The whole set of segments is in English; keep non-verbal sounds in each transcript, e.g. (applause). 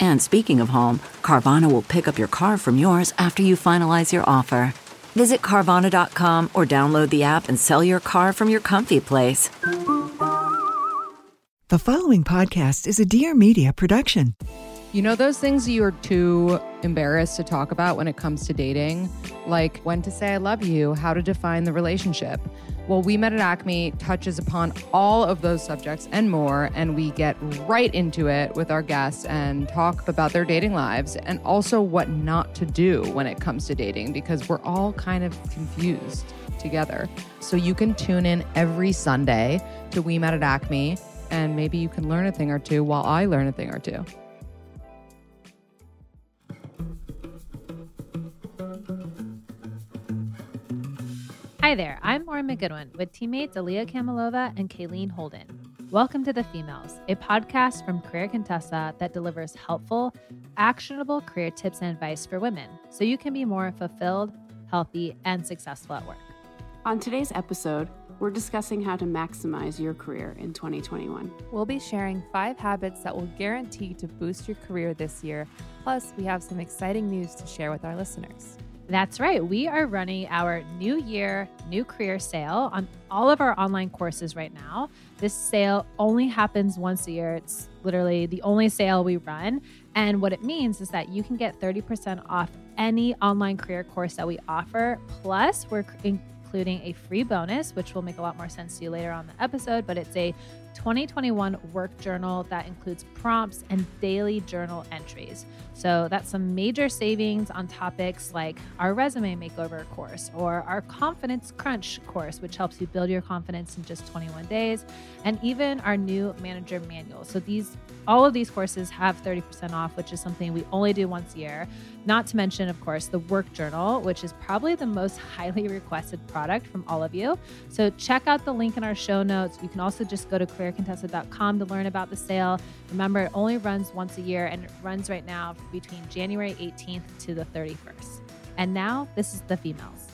And speaking of home, Carvana will pick up your car from yours after you finalize your offer. Visit Carvana.com or download the app and sell your car from your comfy place. The following podcast is a Dear Media production. You know those things you are too embarrassed to talk about when it comes to dating? Like when to say I love you, how to define the relationship. Well, We Met at Acme touches upon all of those subjects and more, and we get right into it with our guests and talk about their dating lives and also what not to do when it comes to dating because we're all kind of confused together. So you can tune in every Sunday to We Met at Acme, and maybe you can learn a thing or two while I learn a thing or two. Hi there, I'm Lauren McGoodwin with teammates Aaliyah Kamilova and Kayleen Holden. Welcome to The Femalist, a podcast from Career Contessa that delivers helpful, actionable career tips and advice for women so you can be more fulfilled, healthy, and successful at work. On today's episode, we're discussing how to maximize your career in 2021. We'll be sharing five habits that will guarantee to boost your career this year. Plus, we have some exciting news to share with our listeners. That's right. We are running our new year, new career sale on all of our online courses right now. This sale only happens once a year. It's literally the only sale we run. And what it means is that you can get 30% off any online career course that we offer. Plus, we're including a free bonus, which will make a lot more sense to you later on the episode, but it's a 2021 work journal that includes prompts and daily journal entries. So that's some major savings on topics like our resume makeover course or our confidence crunch course, which helps you build your confidence in just 21 days, and even our new manager manual. So these all of these courses have 30% off, which is something we only do once a year. Not to mention, of course, the work journal, which is probably the most (laughs) highly requested product from all of you. So check out the link in our show notes. You can also just go to careercontessa.com to learn about the sale. Remember, it only runs once a year and it runs right now between January 18th to the 31st. And now, this is the Femalist.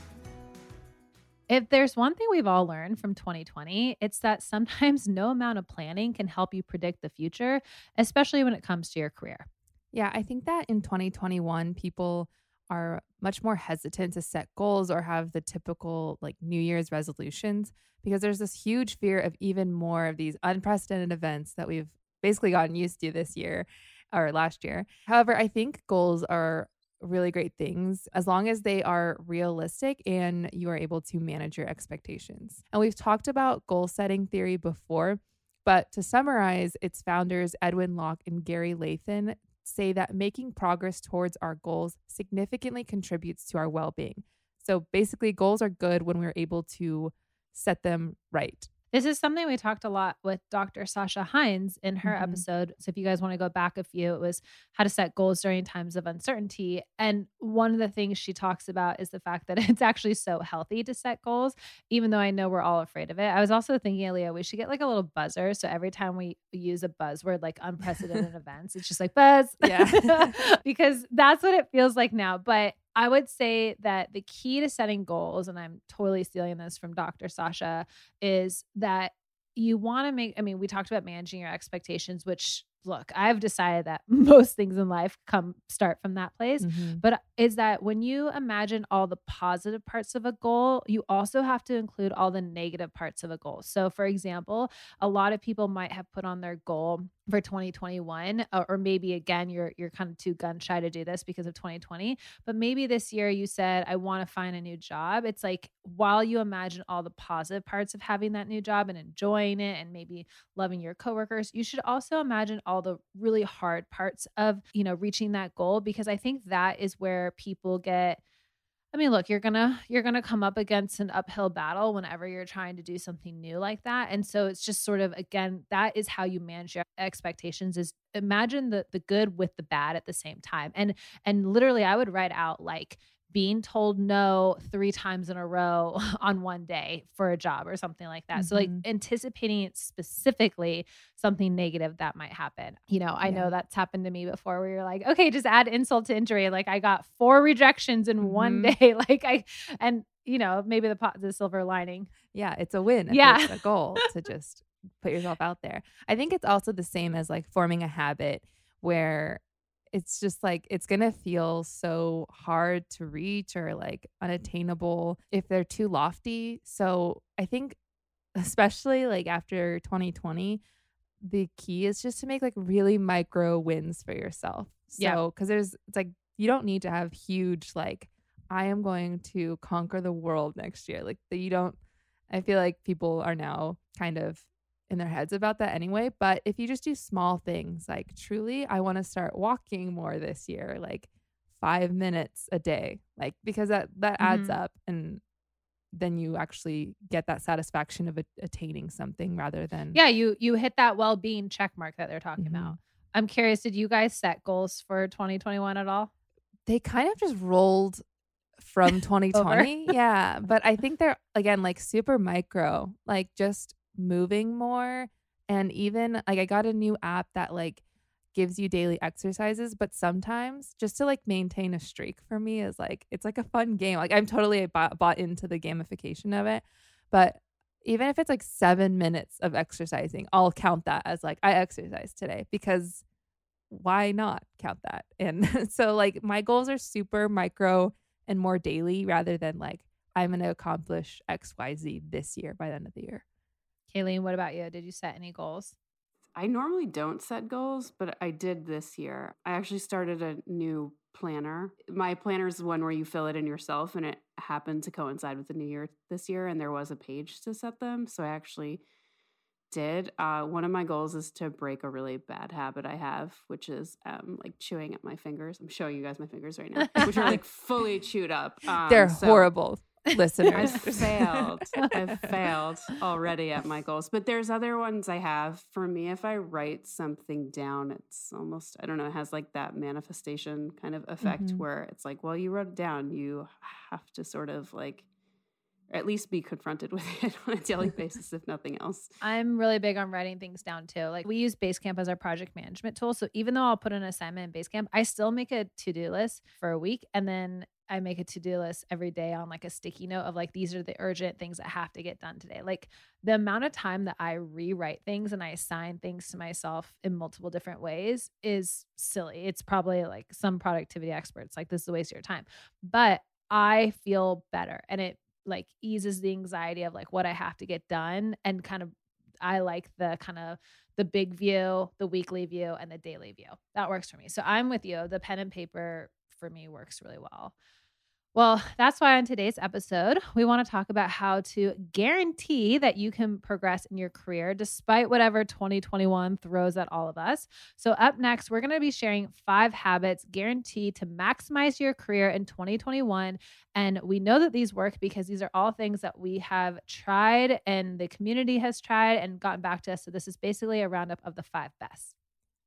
If there's one thing we've all learned from 2020, it's that sometimes (laughs) no amount of planning can help you predict the future, especially when it comes to your career. Yeah, I think that in 2021, people are much more hesitant to set goals or have the typical like New Year's resolutions because there's this huge fear of even more of these unprecedented events that we've basically gotten used to this year or last year. However, I think goals are really great things as long as they are realistic and you are able to manage your expectations. And we've talked about goal setting theory before, but to summarize, its founders, Edwin Locke and Gary Latham, say that making progress towards our goals significantly contributes to our well being. So basically, goals are good when we're able to set them right. This is something we talked a lot with Dr. Sasha Heinz in her mm-hmm. episode. So if you guys want to go back a few, it was how to set goals during times of uncertainty. And one of the things she talks about is the fact that (laughs) it's actually so healthy to set goals, even though I know we're all afraid of it. I was also thinking, Leah, we should get like a little buzzer. So every time we use a buzzword like unprecedented (laughs) events, it's just like buzz. Yeah. (laughs) because that's what it feels like now. But I would say that the key to setting goals, and I'm totally stealing this from Dr. Sasha, is that you want to make, I mean, we talked about managing your expectations, which look, I've decided that (laughs) most things in life come start from that place. Mhm. But is that when you imagine all the positive parts of a goal, you also have to include all the negative parts of a goal. So, for example, a lot of people might have put on their goal for 2021 or, or maybe again you're you're kind of too gun shy to do this because of 2020 but maybe this year you said i want to find a new job it's like while you imagine all the positive parts of having that new job and enjoying it and maybe loving your coworkers you should also imagine all the really hard parts of you know reaching that goal because i think that is where people get I mean, look, you're gonna you're gonna come up against an uphill battle whenever you're trying to do something new like that. And so it's just sort of again, that is how you manage your expectations is imagine the the good with the bad at the same time. And and literally I would write out like being told no three times in a row (laughs) on one day for a job or something like that. So like Mhm. anticipating specifically something negative that might happen. You know, I Yeah. know that's happened to me before where you're like, okay, just add insult to injury. Like I got four rejections in one (laughs) Mhm. day. Like I and you know, maybe the pot the silver lining. Yeah, it's a win. Yeah. It's a goal to just put yourself out there. I think it's also the same as like forming a habit where it's just like it's going to feel so hard to reach or like unattainable if they're too lofty. So I think especially like after 2020 the key is just to make like really micro wins for yourself. Yeah. So cuz there's it's like you don't need to have huge like I am going to conquer the world next year. Like that you don't I feel like people are now kind of in their heads about that anyway, but if you just do small things like truly I want to start walking more this year, like 5 minutes a day. Like because that that adds Mhm. up and then you actually get that satisfaction of a- attaining something rather than Yeah, you you hit that well-being check mark that they're talking Mhm. about. I'm curious, did you guys set goals for 2021 at all? they kind of just rolled from (laughs) 2020. yeah. But I think they're, again, like super micro, like just moving more. And even like I got a new app that like gives you daily exercises, but sometimes just to like maintain a streak for me is like, it's like a fun game. Like I'm totally bought, bought into the gamification of it. But even if it's like seven minutes of exercising, I'll count that as like I exercised today because why not count that? And (laughs) so like my goals are super micro and more daily rather than like I'm going to accomplish XYZ this year by the end of the year. Kayleen, what about you? Did you set any goals? I normally don't set goals, but I did this year. I actually started a new planner. My planner is the one where you fill it in yourself, and it happened to coincide with the new year this year, and there was a page to set them. So I actually did. Uh, one of my goals is to break a really bad habit I have, which is um, like chewing at my fingers. I'm showing you guys my fingers right now, which are like (laughs) fully chewed up. Um, They're so- horrible listeners. I've failed. I've failed already at my goals. But there's other ones I have. For me, if I write something down, it's almost, I don't know, it has like that manifestation kind of effect Mhm. where it's like, well, you wrote it down. You have to sort of like, at least be confronted (laughs) with it on a daily (laughs) basis, if nothing else. I'm really big on writing things down too. Like we use Basecamp as our project management tool. So even though I'll put an assignment in Basecamp, I still make a to-do list for a week and then I make a to-do list every day on like a sticky note of like these are the urgent things that have to get done today. Like the amount of time that I rewrite things and I assign things to myself in multiple different ways is silly. It's probably like some productivity experts like this is a waste of your time. But I feel better and it like eases the anxiety of like what I have to get done and kind of I like the kind of the big view, the weekly view, and the daily view. That works for me. So I'm with you. The pen and paper for me works really well. Well, that's why on today's episode, we want to talk about how to guarantee that you can progress in your career despite whatever 2021 throws at all of us. So, up next, we're going to be sharing five habits guaranteed to maximize your career in 2021. And we know that these work because these are all things that we have tried and the community has tried and gotten back to us. So, this is basically a roundup of the five best.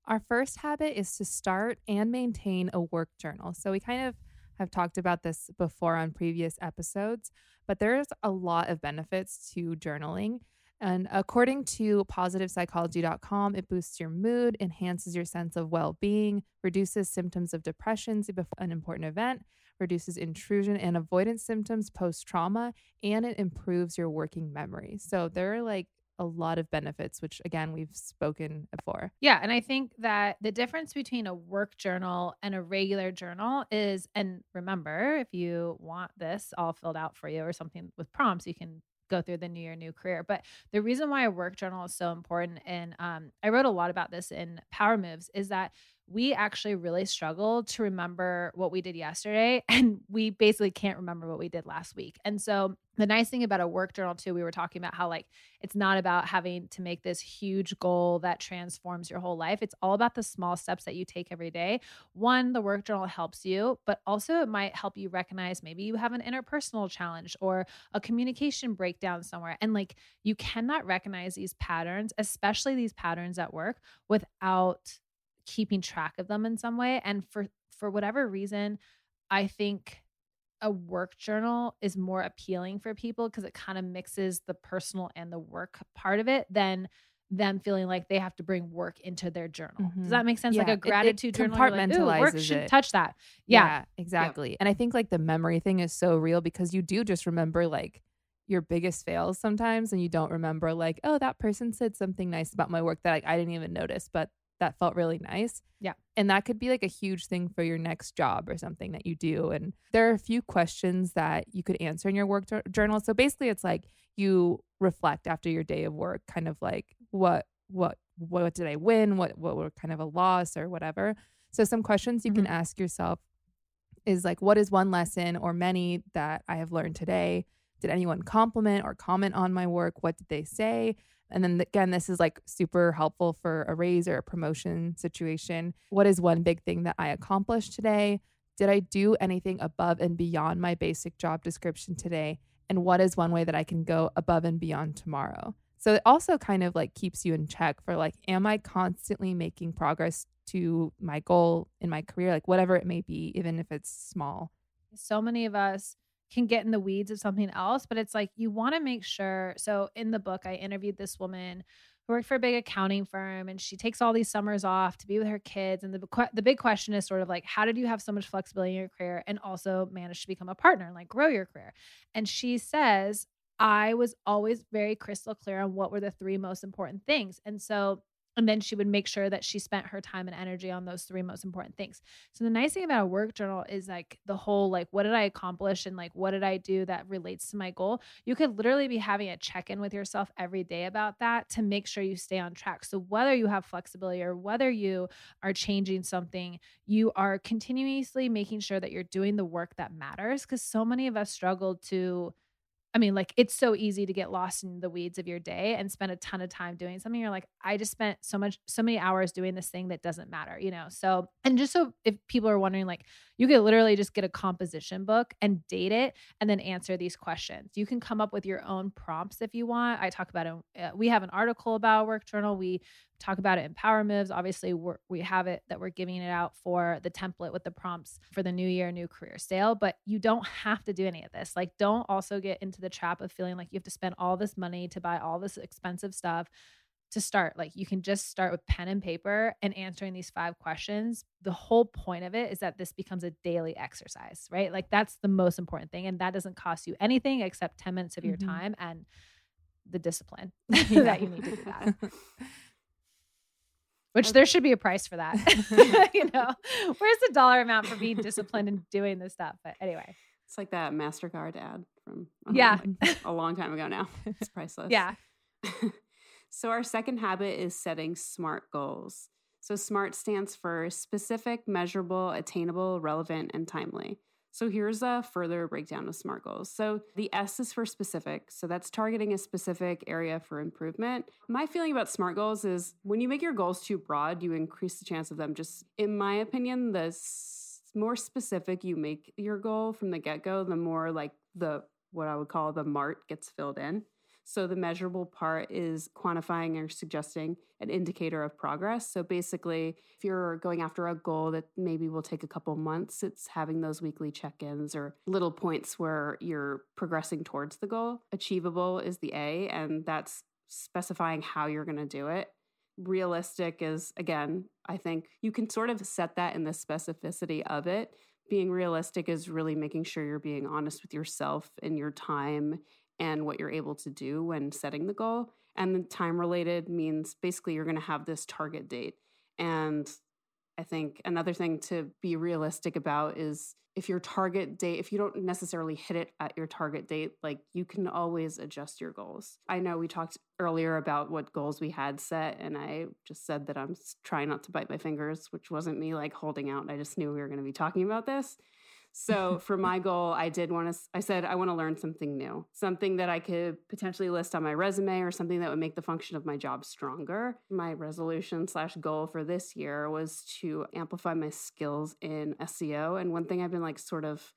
Our first habit is to start and maintain a work journal. So we kind of have talked about this before on previous episodes, but there's a lot of benefits to journaling. And according to positivepsychology.com, it boosts your mood, enhances your sense of well being, reduces symptoms of depression before an important event, reduces intrusion and avoidance symptoms post trauma, and it improves your working memory. So there are like a lot of benefits, which again, we've spoken before. Yeah. And I think that the difference between a work journal and a regular journal is, and remember, if you want this all filled out for you or something with prompts, you can go through the new year, new career. But the reason why a work journal is so important, and um, I wrote a lot about this in Power Moves, is that we actually really struggle to remember what we did yesterday (laughs) and we basically can't remember what we did last week. And so the nice thing about a work journal too, we were talking about how like it's not about having to make this huge goal that transforms your whole life. It's all about the small steps that you take every day. One, the work journal helps you, but also it might help you recognize maybe you have an interpersonal challenge or a communication breakdown somewhere. And like you cannot recognize these patterns, especially these patterns at work without keeping track of them in some way and for for whatever reason i think a work journal is more appealing for people because it kind of mixes the personal and the work part of it than them feeling like they have to bring work into their journal. Mm-hmm. Does that make sense? Yeah, like a it- it gratitude journal. you're like, work should it. touch that. Yeah. exactly. And I think like the memory thing is so real because you do just remember like your biggest fails sometimes and you don't remember like, oh, that person said something nice about my work that like I didn't even notice, but that felt really nice. Yeah. And that could be like a huge thing for your next job or something that you do. And there are a few questions that you could answer in your work jour- journal. So basically it's like you reflect after your day of work, kind of like what what what did I win? What what were kind of a loss or whatever. So some questions you can mm-hmm. ask yourself is like what is one lesson or many that I have learned today? Did anyone compliment or comment on my work? What did they say? And then again, this is like super helpful for a raise or a promotion situation. What is one big thing that I accomplished today? Did I do anything above and beyond my basic job description today? And what is one way that I can go above and beyond tomorrow? So it also kind of like keeps you in check for like, am I constantly making progress to my goal in my career? Like, whatever it may be, even if it's small. so many of us can get in the weeds of something else, but it's like you want to make sure. So in the book, I interviewed this woman who worked for a big accounting firm, and she takes all these summers off to be with her kids. And the the big question is sort of like, how did you have so much flexibility in your career and also manage to become a partner and like grow your career? And she says, I was always very crystal clear on what were the three most important things, and so. And then she would make sure that she spent her time and energy on those three most important things. So the nice thing about a work journal is like the whole like what did I accomplish and like what did I do that relates to my goal? You could literally be having a check-in with yourself every day about that to make sure you stay on track. So whether you have flexibility or whether you are changing something, you are continuously making sure that you're doing the work that matters cuz so many of us struggle to I mean, like it's so easy to get lost in the weeds of your day and spend a ton of time doing something. You're like, I just spent so much, so many hours doing this thing that doesn't matter, you know? So, and just so if people are wondering, like, you could literally just get a composition book and date it and then answer these questions. You can come up with your own prompts if you want. I talk about it. Uh, we have an article about work journal. We talk about it in Power Moves. Obviously, we're, we have it that we're giving it out for the template with the prompts for the new year, new career sale. But you don't have to do any of this. Like, don't also get into the trap of feeling like you have to spend all this money to buy all this expensive stuff to start. Like, you can just start with pen and paper and answering these five questions. The whole point of it is that this becomes a daily exercise, right? Like, that's the most important thing. And that doesn't cost you anything except 10 minutes of your Mhm. time and the discipline (laughs) that you need to do that (laughs) which there should be a price for that. (laughs) (laughs) you know, where's the dollar amount for being disciplined and doing this stuff? But anyway, It's like that MasterCard ad from Yeah. like, (laughs) a long time ago now. It's priceless. yeah, so, our second habit is setting SMART goals. So, SMART stands for specific, measurable, attainable, relevant, and timely. So, here's a further breakdown of SMART goals. So, the S is for specific. So, that's targeting a specific area for improvement. My feeling about SMART goals is when you make your goals too broad, you increase the chance of them just, in my opinion, the more specific you make your goal from the get go, the more like the what I would call the MART gets filled in. So the measurable part is quantifying or suggesting an indicator of progress. So basically, if you're going after a goal that maybe will take a couple months, it's having those weekly check-ins or little points where you're progressing towards the goal. Achievable is the A, and that's specifying how you're going to do it. Realistic is again, I think you can sort of set that in the specificity of it. Being realistic is really making sure you're being honest with yourself and your time and what you're able to do when setting the goal. And the time related means basically you're going to have this target date. And I think another thing to be realistic about is if your target date, if you don't necessarily hit it at your target date, like you can always adjust your goals. I know we talked earlier about what goals we had set, and I just said that I'm trying not to bite my fingers, which wasn't me like holding out. I just knew we were going to be talking about this. So for (laughs) my goal, I did want to, I said, I want to learn something new, something that I could potentially list on my resume or something that would make the function of my job stronger. My resolution slash goal for this year was to amplify my skills in SEO. And one thing I've been like sort of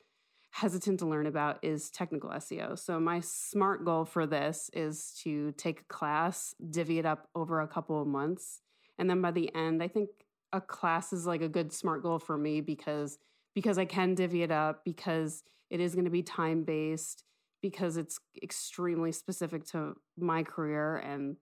hesitant to learn about is technical SEO. So my smart goal for this is to take a class, divvy it up over a couple of months. And then by the end, I think a class is like a good smart goal for me because because I can divvy it up, because it is going to be time based, because it's extremely specific to my career and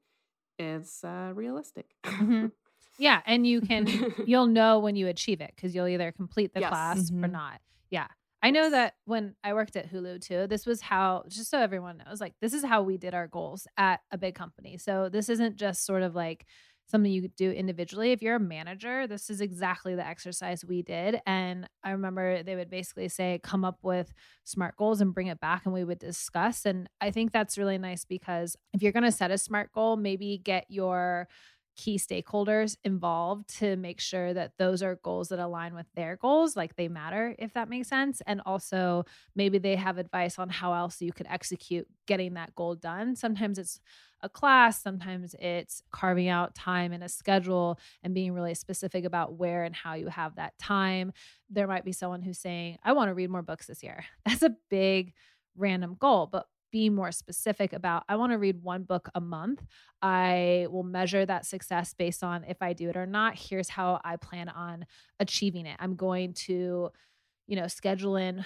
it's uh, realistic. Mm-hmm. (laughs) Yeah, and you can (laughs) you'll know when you achieve it because you'll either complete the Yes. class or Mhm. not. Yeah. I know that when I worked at Hulu too, this was how, just so everyone knows, like this is how we did our goals at a big company. So this isn't just sort of like something you could do individually. If you're a manager, this is exactly the exercise we did. And I remember they would basically say, come up with smart goals and bring it back and we would discuss. And I think that's really nice because if you're going to set a smart goal, maybe get your key stakeholders involved to make sure that those are goals that align with their goals, like they matter, if that makes sense. And also, maybe they have advice on how else you could execute getting that goal done. Sometimes it's a class, sometimes it's carving out time in a schedule and being really specific about where and how you have that time. There might be someone who's saying, I want to read more books this year. (laughs) That's a big random goal, but be more specific about I want to read one book a month. I will measure that success based on if I do it or not. Here's how I plan on achieving it. I'm going to, you know, schedule in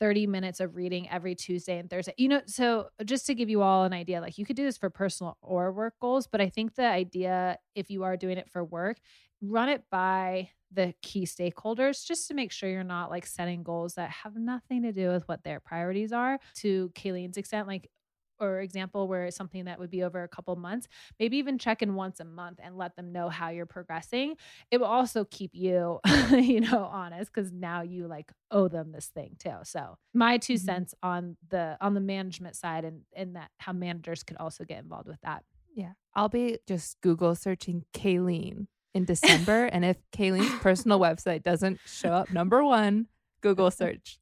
30 minutes of reading every Tuesday and Thursday. You know, so just to give you all an idea, like you could do this for personal or work goals, but I think the idea, if you are doing it for work, run it by the key stakeholders just to make sure you're not like setting goals that have nothing to do with what their priorities are. To Kayleen's extent, like or example where it's something that would be over a couple months, maybe even check in once a month and let them know how you're progressing. It will also keep you, (laughs) you know, honest because now you like owe them this thing too. So my 2 Mhm. cents on the on the management side and and that how managers could also get involved with that. Yeah. I'll be just Google searching Kayleen in December. and if Kayleen's personal website doesn't show up number one, Google search,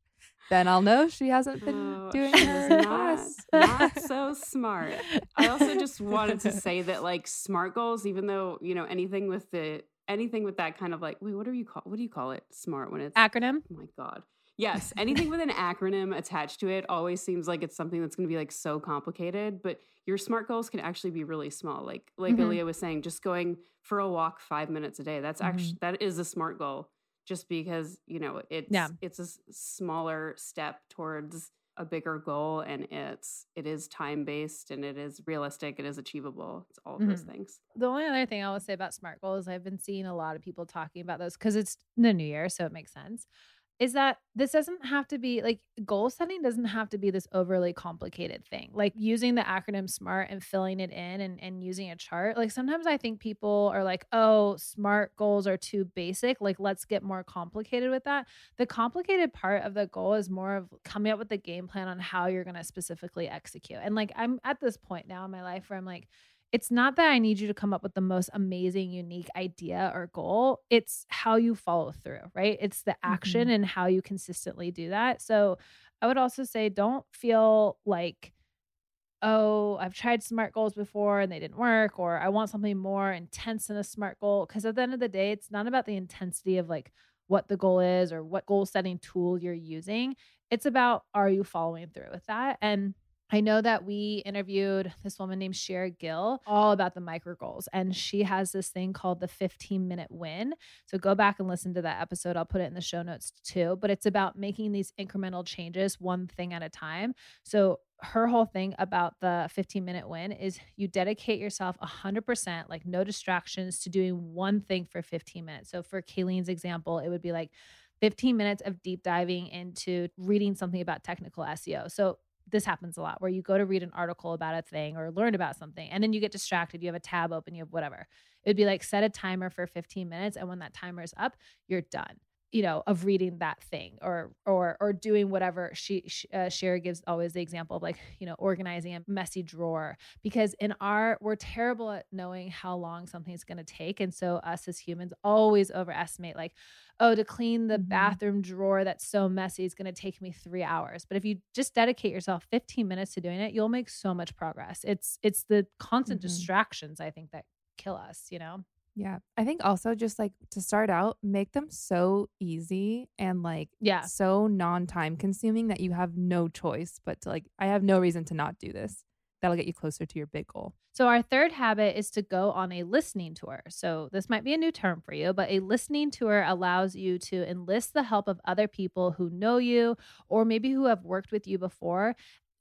then I'll know she hasn't been Oh, doing she her not, not so (laughs) smart. I also just wanted to say that like smart goals, even though, you know, anything with the anything with that kind of like, wait, what do you call what do you call it? Smart when it's Acronym. Oh my god. Yes, anything with an acronym attached to it always seems like it's something that's going to be like so complicated, but your smart goals can actually be really small. Like like Mhm. Aaliyah was saying, just going for a walk 5 minutes a day. That's actually that is a smart goal just because, you know, it's Yeah. it's a smaller step towards a bigger goal and it's it is time based and it is realistic, it is achievable. It's all of those Mhm. things. The only other thing I will say about SMART goals, I've been seeing a lot of people talking about those because it's the new year, so it makes sense. Is that this doesn't have to be like goal setting doesn't have to be this overly complicated thing. Like using the acronym SMART and filling it in and, and using a chart. Like sometimes I think people are like, oh, SMART goals are too basic. Like let's get more complicated with that. The complicated part of the goal is more of coming up with the game plan on how you're going to specifically execute. And like I'm at this point now in my life where I'm like, it's not that I need you to come up with the most amazing, unique idea or goal. It's how you follow through, right? It's the action mm-hmm. and how you consistently do that. So I would also say don't feel like, oh, I've tried SMART goals before and they didn't work, or I want something more intense than a SMART goal. Because at the end of the day, it's not about the intensity of like what the goal is or what goal setting tool you're using. It's about are you following through with that? And I know that we interviewed this woman named Shira Gill all about the micro goals, and she has this thing called the 15 minute win. So go back and listen to that episode. I'll put it in the show notes too. But it's about making these incremental changes one thing at a time. So her whole thing about the 15 minute win is you dedicate yourself 100%, like no distractions, to doing one thing for 15 minutes. So for Kayleen's example, it would be like 15 minutes of deep diving into reading something about technical SEO. So this happens a lot where you go to read an article about a thing or learn about something and then you get distracted you have a tab open you have whatever. It would be like set a timer for 15 minutes and when that timer is up you're done you know of reading that thing or or or doing whatever she, uh, Shira gives always the example of like you know organizing a messy drawer because in our we're terrible at knowing how long something's going to take and so us as humans always overestimate like oh to clean the Mhm. bathroom drawer that's so messy is going to take me 3 hours but if you just dedicate yourself 15 minutes to doing it you'll make so much progress it's it's the constant Mhm. distractions i think that kill us you know Yeah. I think also just like to start out, make them so easy and like Yeah. so non time consuming that you have no choice but to like, I have no reason to not do this. That'll get you closer to your big goal. So, our third habit is to go on a listening tour. So, this might be a new term for you, but a listening tour allows you to enlist the help of other people who know you or maybe who have worked with you before.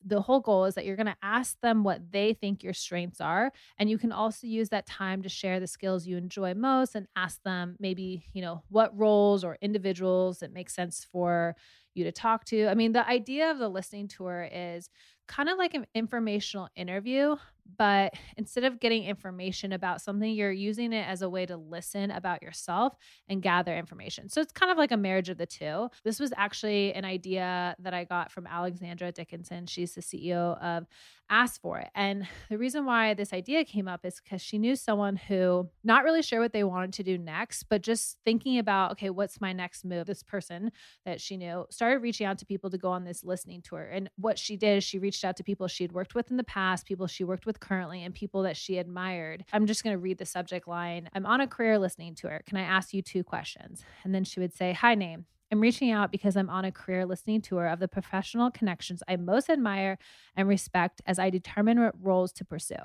The whole goal is that you're going to ask them what they think your strengths are. And you can also use that time to share the skills you enjoy most and ask them maybe, you know, what roles or individuals it makes sense for you to talk to. I mean, the idea of the listening tour is kind of like an informational interview, but instead of getting information about something, you're using it as a way to listen about yourself and gather information. So it's kind of like a marriage of the two. This was actually an idea that I got from Alexandra Dickinson. She's the CEO of Ask for It. And (sighs) the reason why this idea came up is because she knew someone who not really sure what they wanted to do next, but just thinking about, okay, what's my next move? This person that she knew started reaching out to people to go on this listening tour. And what she did is she reached out to people she had worked with in the past, people she worked with currently, and people that she admired. I'm just going to read the subject line I'm on a career listening tour. Can I ask you two questions? And then she would say, Hi, name. I'm reaching out because I'm on a career listening tour of the professional connections I most admire and respect as I determine what roles to pursue.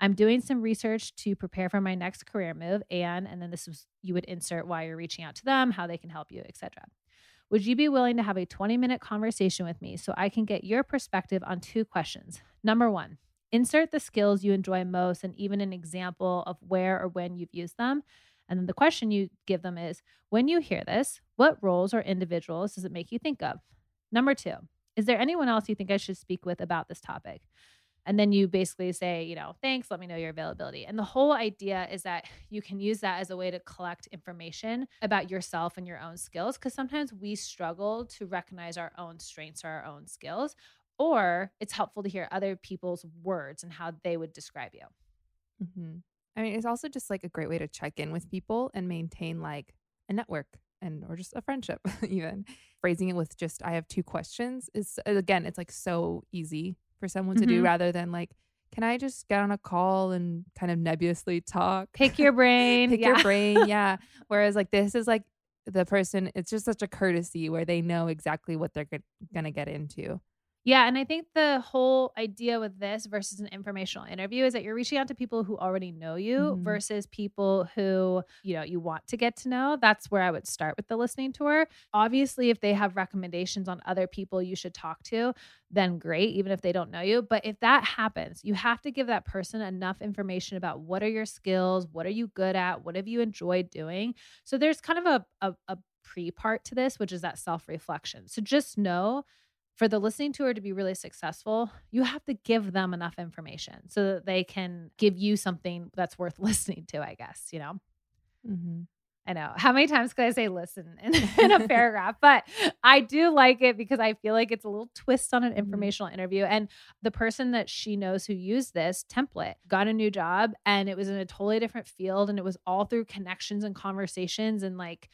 I'm doing some research to prepare for my next career move and and then this was you would insert why you're reaching out to them, how they can help you, etc. Would you be willing to have a 20 minute conversation with me so I can get your perspective on two questions? Number one, insert the skills you enjoy most and even an example of where or when you've used them. And then the question you give them is when you hear this, what roles or individuals does it make you think of? Number two, is there anyone else you think I should speak with about this topic? And then you basically say, you know, thanks, let me know your availability. And the whole idea is that you can use that as a way to collect information about yourself and your own skills. Cause sometimes we struggle to recognize our own strengths or our own skills, or it's helpful to hear other people's words and how they would describe you. hmm I mean, it's also just like a great way to check in with people and maintain like a network and or just a friendship (laughs) even. Phrasing it with just I have two questions is again, it's like so easy for someone to do Mhm. rather than like can I just get on a call and kind of nebulously talk? Pick your (laughs) brain. Pick yeah. your brain, (laughs) yeah. Whereas like this is like the person it's just such a courtesy where they know exactly what they're going to get into. Yeah, and I think the whole idea with this versus an informational interview is that you're reaching out to people who already know you Mhm. versus people who, you know, you want to get to know. That's where I would start with the listening tour. Obviously, if they have recommendations on other people you should talk to, then great, even if they don't know you. But if that happens, you have to give that person enough information about what are your skills, what are you good at, what have you enjoyed doing. So there's kind of a a, a pre part to this, which is that self reflection. So just know for the listening tour to be really successful, you have to give them enough information so that they can give you something that's worth (laughs) listening to, I guess, you know? Mm-hmm. I know. How many times could I say listen in, (laughs) in a (laughs) paragraph? But I do like it because I feel like it's a little twist on an informational interview. And the person that she knows who used this template got a new job and it was in a totally different field and it was all through connections and conversations and like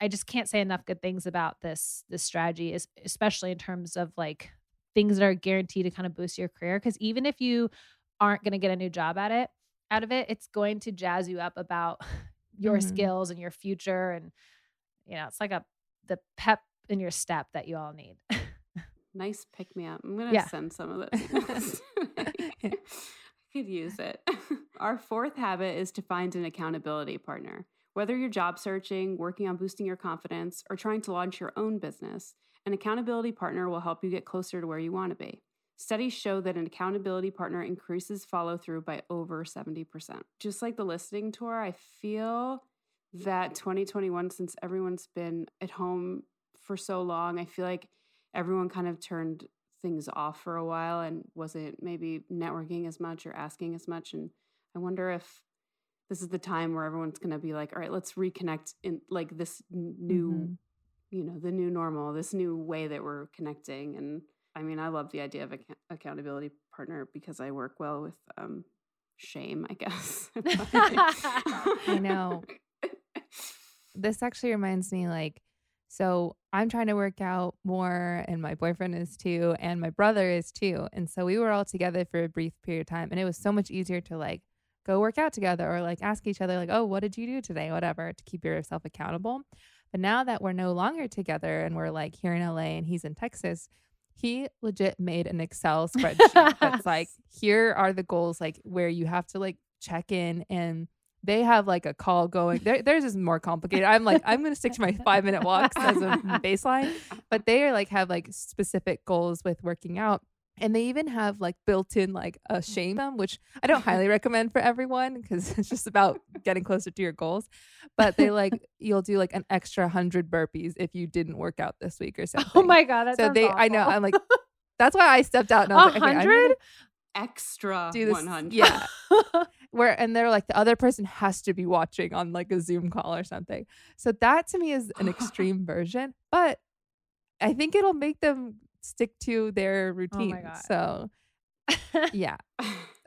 I just can't say enough good things about this this strategy, is especially in terms of like things that are guaranteed to kind of boost your career. Because even if you aren't going to get a new job at it, out of it, it's going to jazz you up about (laughs) your Mhm. skills and your future, and you know, it's like a the pep in your step that you all need. (laughs) Nice pick me up. I'm gonna Yeah. send some of (laughs) those. I could use it. Our fourth habit is to find an accountability partner. Whether you're job searching, working on boosting your confidence, or trying to launch your own business, an accountability partner will help you get closer to where you want to be. Studies show that an accountability partner increases follow through by over 70%. Just like the listening tour, I feel that 2021, since everyone's been at home for so long, I feel like everyone kind of turned things off for a while and wasn't maybe networking as much or asking as much. And I wonder if this is the time where everyone's going to be like, all right, let's reconnect in like this new, mm-hmm. you know, the new normal, this new way that we're connecting. And I mean, I love the idea of a accountability partner because I work well with um, shame, I guess. (laughs) I know. This actually reminds me like, so I'm trying to work out more, and my boyfriend is too, and my brother is too. And so we were all together for a brief period of time, and it was so much easier to like go work out together or like ask each other, like, oh, what did you do today? Whatever, to keep yourself accountable. But now that we're no longer together and we're like here in LA and he's in Texas, he legit made an Excel (laughs) spreadsheet that's like, here are the goals, like where you have to like check in and they have like a call going. They're, theirs is more complicated. I'm like, I'm going to stick to my five minute walks as a (laughs) baseline, but they are like have like specific goals with working out. And they even have like built in like a mm-hmm. shame them, which I don't highly (laughs) recommend for everyone because it's just about getting closer to your goals. But they like (laughs) you'll do like an extra hundred burpees if you didn't work out this week or oh something. Oh my god, so they awful. I know I'm like (laughs) that's why I stepped out. A like, hundred. Okay, extra do this, 100 yeah where and they're like the other person has to be watching on like a zoom call or something so that to me is an extreme version but i think it'll make them stick to their oh routine oh so (laughs) yeah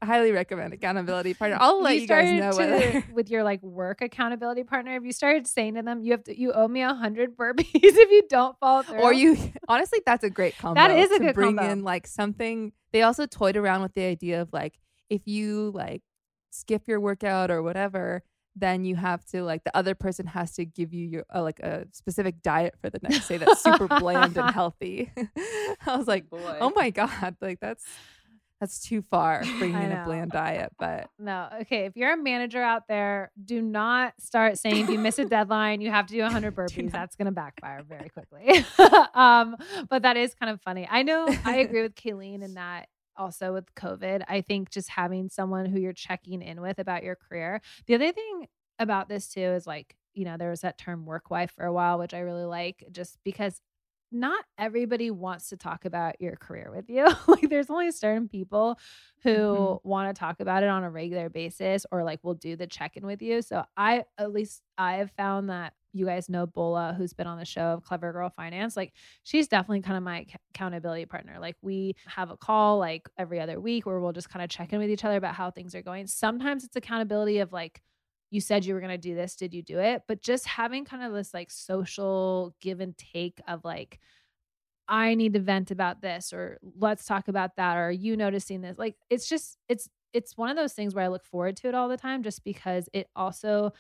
I highly recommend (laughs) accountability partner. I'll let you, you guys know whether (laughs) with your like work accountability partner, if you started saying to them, you have to you owe me a hundred burpees if you don't follow through. Or you honestly, that's a great combo. That is a good bring combo. in like something. They also toyed around with the idea of like if you like skip your workout or whatever, then you have to like the other person has to give you your uh, like a specific diet for the next day that's super bland and (laughs) healthy. (laughs) I was like, Boy. oh my god, like that's that's too far bringing in a bland diet but no okay if you're a manager out there do not start saying if you miss a (laughs) deadline you have to do 100 burpees that's going to backfire very quickly um, but that is kind of funny i know i agree with kayleen in that also with covid i think just having someone who you're checking in with about your career the other thing about this too is like you know there was that term work wife for a while which i really like just because not everybody wants to talk about your career with you. (laughs) like there's only certain people who mm-hmm. want to talk about it on a regular basis or like will do the check-in with you. So I at least I have found that you guys know Bola who's been on the show of Clever Girl Finance. Like she's definitely kind of my accountability partner. Like we have a call like every other week where we'll just kind of check in with each other about how things are going. Sometimes it's accountability of like you said you were going to do this did you do it but just having kind of this like social give and take of like i need to vent about this or let's talk about that or are you noticing this like it's just it's it's one of those things where i look forward to it all the time just because it also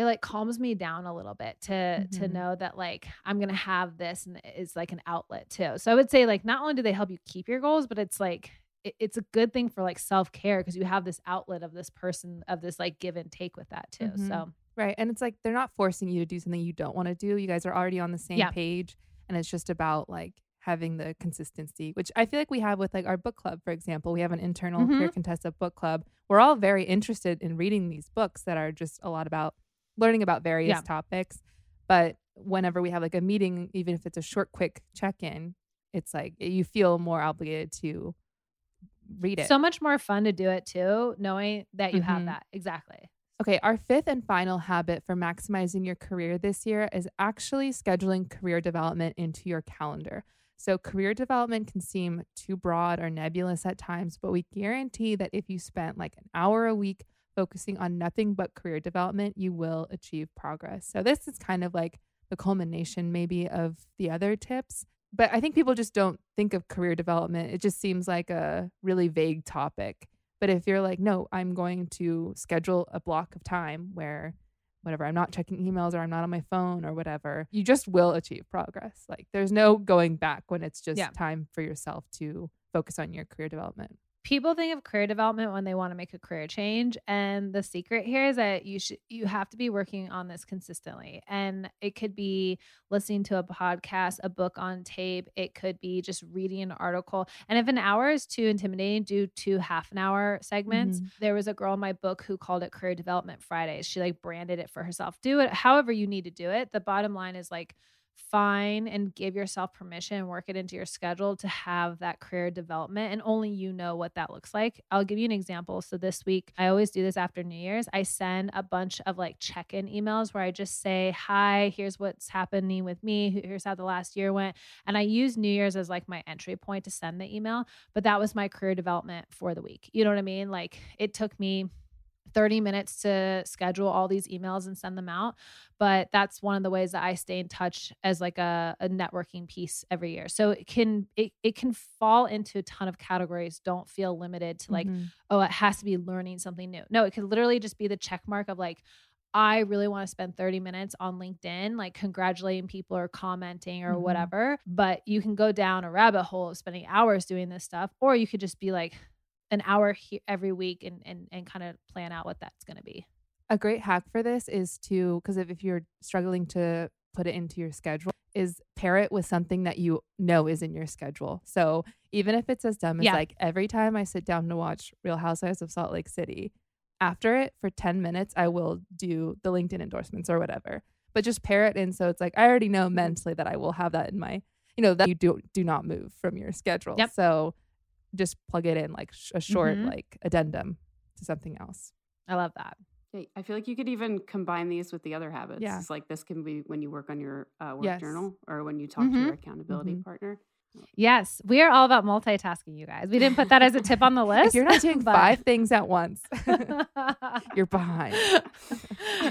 it like calms me down a little bit to mm-hmm. to know that like i'm gonna have this and it's like an outlet too so i would say like not only do they help you keep your goals but it's like it, it's a good thing for like self care because you have this outlet of this person of this like give and take with that too. Mm-hmm. So right, and it's like they're not forcing you to do something you don't want to do. You guys are already on the same yeah. page, and it's just about like having the consistency, which I feel like we have with like our book club, for example. We have an internal mm-hmm. Contessa book club. We're all very interested in reading these books that are just a lot about learning about various yeah. topics. But whenever we have like a meeting, even if it's a short, quick check in, it's like you feel more obligated to read it. So much more fun to do it too, knowing that you mm-hmm. have that. Exactly. Okay, our fifth and final habit for maximizing your career this year is actually scheduling career development into your calendar. So, career development can seem too broad or nebulous at times, but we guarantee that if you spent like an hour a week focusing on nothing but career development, you will achieve progress. So, this is kind of like the culmination, maybe, of the other tips but I think people just don't think of career development. It just seems like a really vague topic. But if you're like, no, I'm going to schedule a block of time where whatever, I'm not checking emails or I'm not on my phone or whatever, you just will achieve progress. Like there's no going back when it's just yeah. time for yourself to focus on your career development people think of career development when they want to make a career change and the secret here is that you should you have to be working on this consistently and it could be listening to a podcast a book on tape it could be just reading an article and if an hour is too intimidating do two half an hour segments mm-hmm. there was a girl in my book who called it career development fridays she like branded it for herself do it however you need to do it the bottom line is like fine and give yourself permission and work it into your schedule to have that career development and only you know what that looks like. I'll give you an example. So this week i always do this after new year's. I send a bunch of like check-in emails where i just say hi here's what's happening with me. Here's how the last year went. And i use new year's as like my entry point to send the email but that was my career development for the week. You know what i mean? Like it took me 30 minutes to schedule all these emails and send them out but that's one of the ways that i stay in touch as like a, a networking piece every year so it can it, it can fall into a ton of categories don't feel limited to like Mhm. oh it has to be learning something new no it could literally just be the check mark of like I really want to spend 30 minutes on LinkedIn, like congratulating people or commenting or Mhm. whatever. But you can go down a rabbit hole of spending hours doing this stuff, or you could just be like an hour he- every week and and and kind of plan out what that's going to be. A great hack for this is to because if, if you're struggling to put it into your schedule, is pair it with something that you know is in your schedule. So even if it's as dumb as Yeah. like every time I sit down to watch Real Housewives of Salt Lake City, after it for 10 minutes, I will do the LinkedIn endorsements or whatever. But just pair it in so it's like I already know mm-hmm. mentally that I will have that in my, you know, that you do do not move from your schedule. Yep. So just plug it in like sh- a short Mhm. like addendum to something else. I love that. I feel like you could even combine these with the other habits. Yeah. It's like this can be when you work on your uh, work Yes. journal or when you talk to Mhm. your accountability Mhm. partner. Yes, we are all about multitasking, you guys. We didn't put that as a tip on the list. (laughs) If you're not doing but- five things at once, (laughs) you're behind.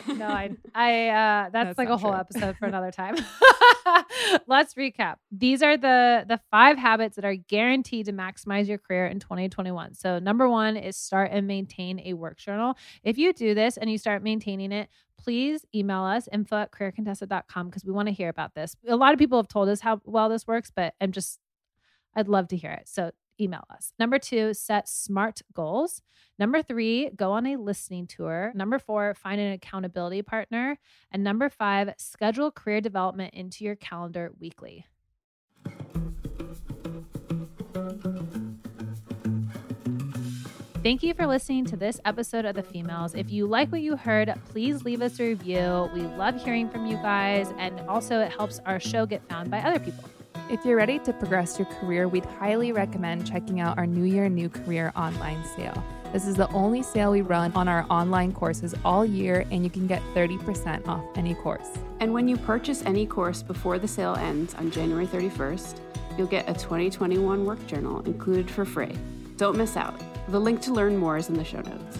no, I, I, uh, that's, That's like a whole true. episode for another time. (laughs) Let's recap. These are the the five habits that are guaranteed to maximize your career in 2021. So, number one is start and maintain a work journal. If you do this and you start maintaining it, please email us info at careercontessa.com because we want to hear about this. A lot of people have told us how well this works, but I'm just, I'd love to hear it. So, email us. Number two, set smart goals. Number three, go on a listening tour. Number four, find an accountability partner. And number five, schedule career development into your calendar weekly. Thank you for listening to this episode of The Femalist. If you like what you heard, please leave us a review. We love hearing from you guys, and also it helps our show get found by other people. If you're ready to progress your career, we'd highly recommend checking out our New Year, New Career online sale. This is the only sale we run on our online courses all year, and you can get 30% off any course. And when you purchase any course before the sale ends on January 31st, you'll get a 2021 work journal included for free. Don't miss out. The link to learn more is in the show notes.